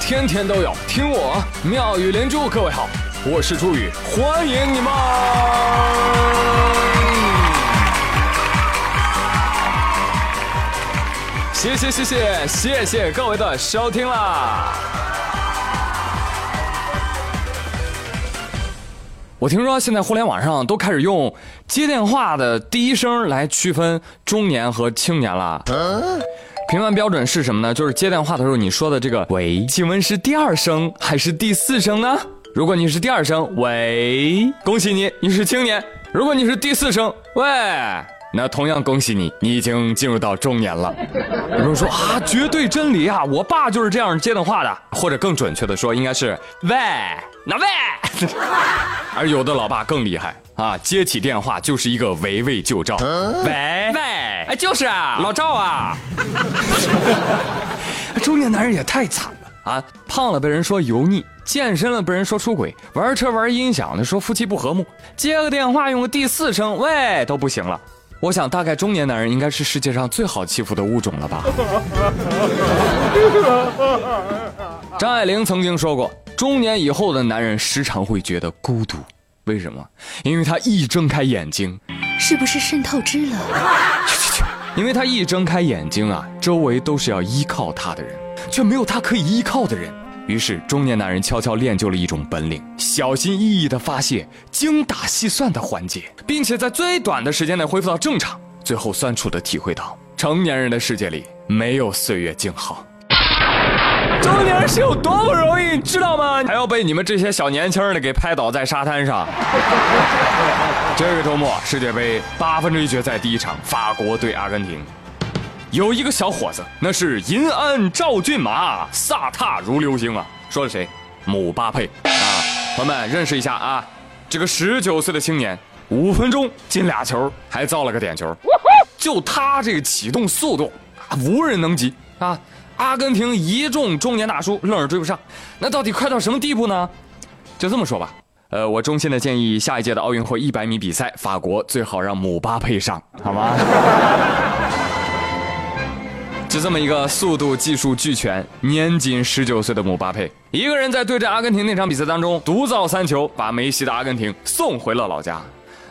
天天都有，听我妙语连珠。各位好，我是朱宇，欢迎你们！谢谢谢谢谢谢各位的收听啦！我听说现在互联网上都开始用接电话的第一声来区分中年和青年了。评判标准是什么呢？就是接电话的时候你说的这个“喂”，请问是第二声还是第四声呢？如果你是第二声“喂”，恭喜你，你是青年；如果你是第四声“喂”，那同样恭喜你，你已经进入到中年了。有人说啊，绝对真理啊，我爸就是这样接电话的，或者更准确的说，应该是“喂”，哪位。而有的老爸更厉害啊，接起电话就是一个围魏救赵，喂喂，哎就是啊，老赵啊，中年男人也太惨了啊，胖了被人说油腻，健身了被人说出轨，玩车玩音响的说夫妻不和睦，接个电话用个第四声喂都不行了。我想大概中年男人应该是世界上最好欺负的物种了吧。张爱玲曾经说过。中年以后的男人时常会觉得孤独，为什么？因为他一睁开眼睛，是不是肾透支了？去去去！因为他一睁开眼睛啊，周围都是要依靠他的人，却没有他可以依靠的人。于是，中年男人悄悄练就了一种本领：小心翼翼的发泄，精打细算的缓解，并且在最短的时间内恢复到正常。最后，酸楚的体会到，成年人的世界里没有岁月静好。中年人是有多不容易，你知道吗？还要被你们这些小年轻的给拍倒在沙滩上。这个周末世界杯八分之一决赛第一场，法国对阿根廷，有一个小伙子，那是银鞍照骏马，飒沓如流星啊！说的谁？姆巴佩啊！朋友们认识一下啊，这个十九岁的青年，五分钟进俩球，还造了个点球，就他这个启动速度，无人能及啊！阿根廷一众中年大叔愣是追不上，那到底快到什么地步呢？就这么说吧，呃，我衷心的建议下一届的奥运会一百米比赛，法国最好让姆巴佩上，好吗？就这么一个速度技术俱全、年仅十九岁的姆巴佩，一个人在对阵阿根廷那场比赛当中独造三球，把梅西的阿根廷送回了老家。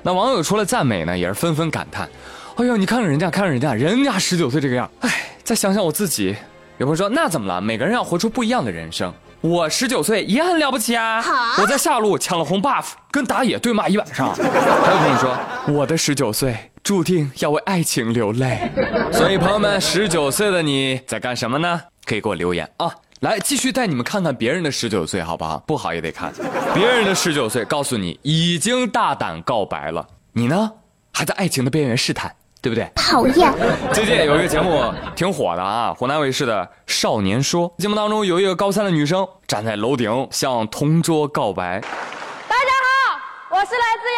那网友除了赞美呢，也是纷纷感叹：“哎呦，你看看人家，看看人家，人家十九岁这个样，哎，再想想我自己。”有朋友说：“那怎么了？每个人要活出不一样的人生。我十九岁也很了不起啊！我在下路抢了红 buff，跟打野对骂一晚上。”还有朋友说：“我的十九岁注定要为爱情流泪。”所以朋友们，十九岁的你在干什么呢？可以给我留言啊！来，继续带你们看看别人的十九岁，好不好？不好也得看。别人的十九岁，告诉你已经大胆告白了，你呢，还在爱情的边缘试探。对不对？讨厌。最近有一个节目挺火的啊，湖南卫视的《少年说》节目当中，有一个高三的女生站在楼顶向同桌告白。大家好，我是来自。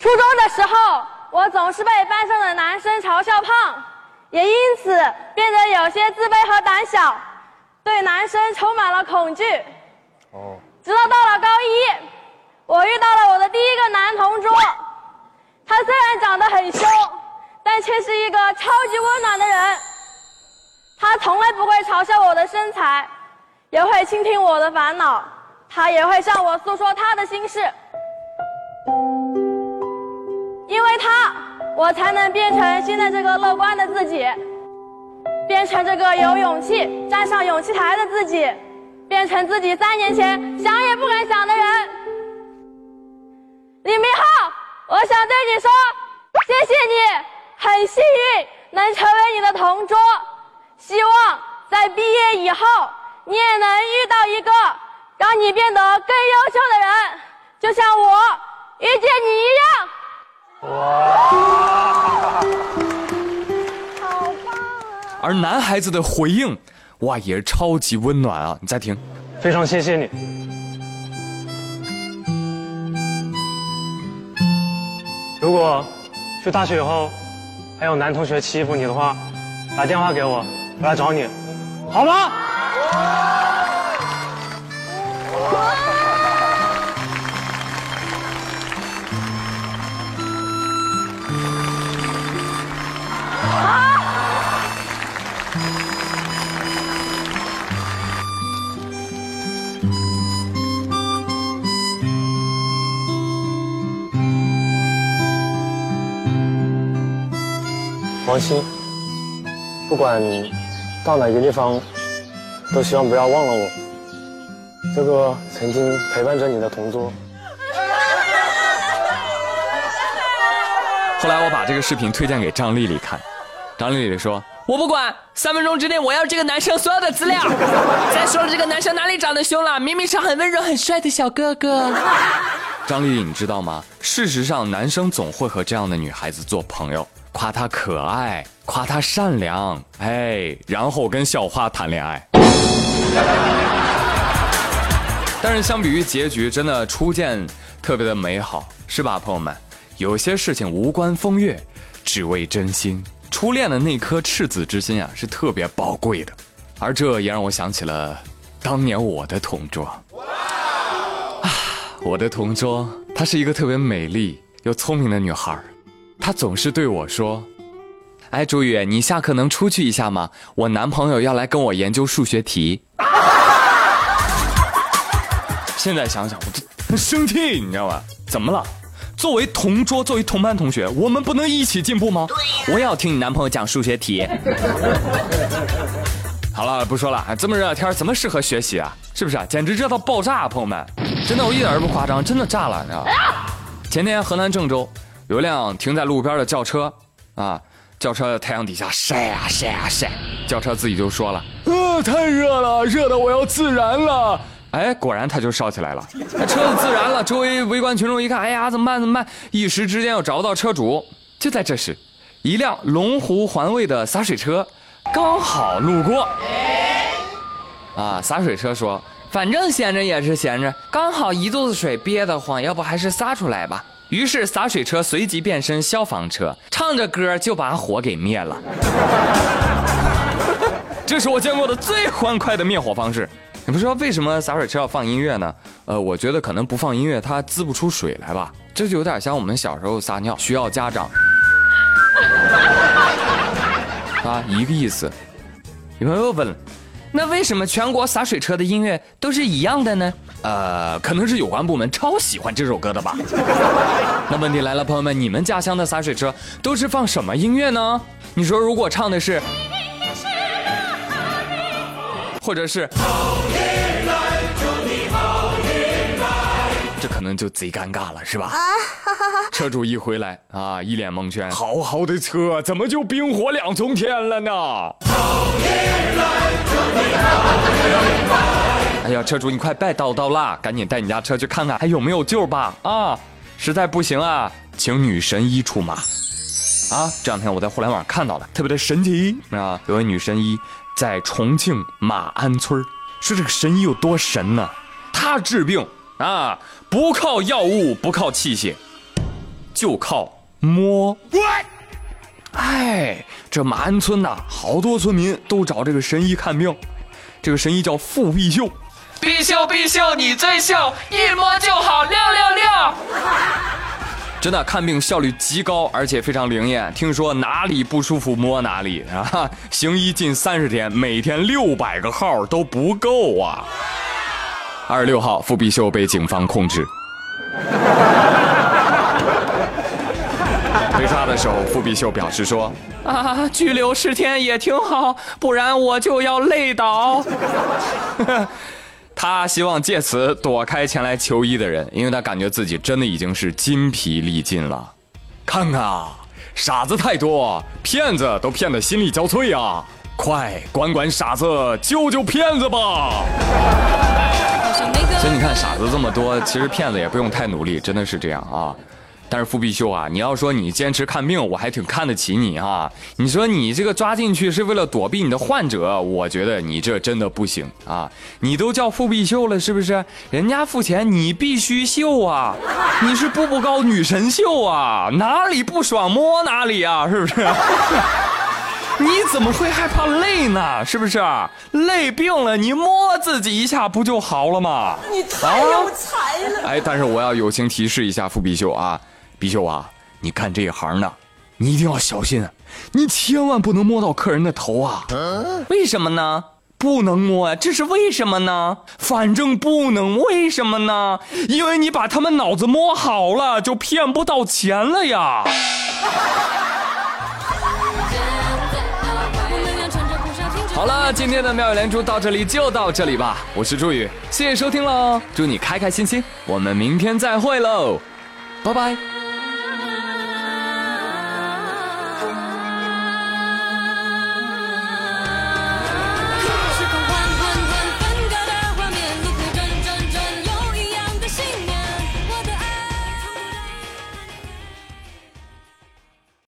初中的时候，我总是被班上的男生嘲笑胖，也因此变得有些自卑和胆小，对男生充满了恐惧。哦。直到到了高一，我遇到了我的第一个男同桌。他虽然长得很凶，但却是一个超级温暖的人。他从来不会嘲笑我的身材，也会倾听我的烦恼。他也会向我诉说他的心事。因为他，我才能变成现在这个乐观的自己，变成这个有勇气站上勇气台的自己，变成自己三年前想也不敢想的人。李明浩。我想对你说，谢谢你，很幸运能成为你的同桌。希望在毕业以后，你也能遇到一个让你变得更优秀的人，就像我遇见你一样。哇，好棒啊！而男孩子的回应，哇，也是超级温暖啊！你再听，非常谢谢你。如果去大学以后还有男同学欺负你的话，打电话给我，我来找你，好吗？王鑫，不管到哪个地方，都希望不要忘了我，这个曾经陪伴着你的同桌。后来我把这个视频推荐给张丽丽看，张丽丽说：“我不管，三分钟之内我要这个男生所有的资料。再说了，这个男生哪里长得凶了？明明是很温柔、很帅的小哥哥。”张丽丽，你知道吗？事实上，男生总会和这样的女孩子做朋友，夸她可爱，夸她善良，哎，然后跟校花谈恋爱。但是相比于结局，真的初见特别的美好，是吧，朋友们？有些事情无关风月，只为真心。初恋的那颗赤子之心啊，是特别宝贵的。而这也让我想起了当年我的同桌。啊，我的同桌，她是一个特别美丽又聪明的女孩她总是对我说：“哎，朱宇，你下课能出去一下吗？我男朋友要来跟我研究数学题。”现在想想，我这很生气，你知道吧？怎么了？作为同桌，作为同班同学，我们不能一起进步吗？我也要听你男朋友讲数学题。好了，不说了，这么热的天怎么适合学习啊？是不是啊？简直热到爆炸，朋友们，真的我一点都不夸张，真的炸了，你知道吧？前天河南郑州有辆停在路边的轿车，啊，轿车太阳底下晒啊晒啊晒，轿车自己就说了，呃，太热了，热的我要自燃了。哎，果然它就烧起来了，车子自燃了。周围围观群众一看，哎呀，怎么办？怎么办？一时之间又找不到车主。就在这时，一辆龙湖环卫的洒水车刚好路过。啊，洒水车说：“反正闲着也是闲着，刚好一肚子水憋得慌，要不还是撒出来吧。”于是洒水车随即变身消防车，唱着歌就把火给灭了。这是我见过的最欢快的灭火方式。你不说为什么洒水车要放音乐呢？呃，我觉得可能不放音乐它滋不出水来吧。这就有点像我们小时候撒尿需要家长 啊，一个意思。有朋友问，那为什么全国洒水车的音乐都是一样的呢？呃，可能是有关部门超喜欢这首歌的吧。那问题来了，朋友们，你们家乡的洒水车都是放什么音乐呢？你说如果唱的是。或者是，这可能就贼尴尬了，是吧？车主一回来啊，一脸蒙圈，好好的车怎么就冰火两重天了呢？哎呀，车主你快拜叨叨啦，赶紧带你家车去看看还有没有救吧！啊，实在不行啊，请女神医出马。啊，这两天我在互联网看到了，特别的神奇啊，有位女神医。在重庆马鞍村说这个神医有多神呢？他治病啊，不靠药物，不靠器械，就靠摸。哎，这马鞍村呐，好多村民都找这个神医看病。这个神医叫傅必秀，必秀必秀，你最秀，一摸就好，六六六。真的看病效率极高，而且非常灵验。听说哪里不舒服摸哪里啊！行医近三十天，每天六百个号都不够啊！二十六号，傅必秀被警方控制。被抓的时候，傅必秀表示说：“啊，拘留十天也挺好，不然我就要累倒。”他希望借此躲开前来求医的人，因为他感觉自己真的已经是筋疲力尽了。看看啊，傻子太多，骗子都骗得心力交瘁啊！快管管傻子，救救骗子吧！所以你看，傻子这么多，其实骗子也不用太努力，真的是这样啊。但是傅必秀啊，你要说你坚持看病，我还挺看得起你哈。你说你这个抓进去是为了躲避你的患者，我觉得你这真的不行啊。你都叫傅必秀了，是不是？人家付钱，你必须秀啊。你是步步高女神秀啊，哪里不爽摸哪里啊，是不是？你怎么会害怕累呢？是不是？累病了，你摸自己一下不就好了吗？你太有才了。哎，但是我要友情提示一下傅必秀啊。必秀啊，你干这一行的，你一定要小心，你千万不能摸到客人的头啊！为什么呢？不能摸啊，这是为什么呢？反正不能，为什么呢？因为你把他们脑子摸好了，就骗不到钱了呀！好了今天的妙语连珠到这里就到这里吧，我是朱宇，谢谢收听喽，祝你开开心心，我们明天再会喽，拜拜。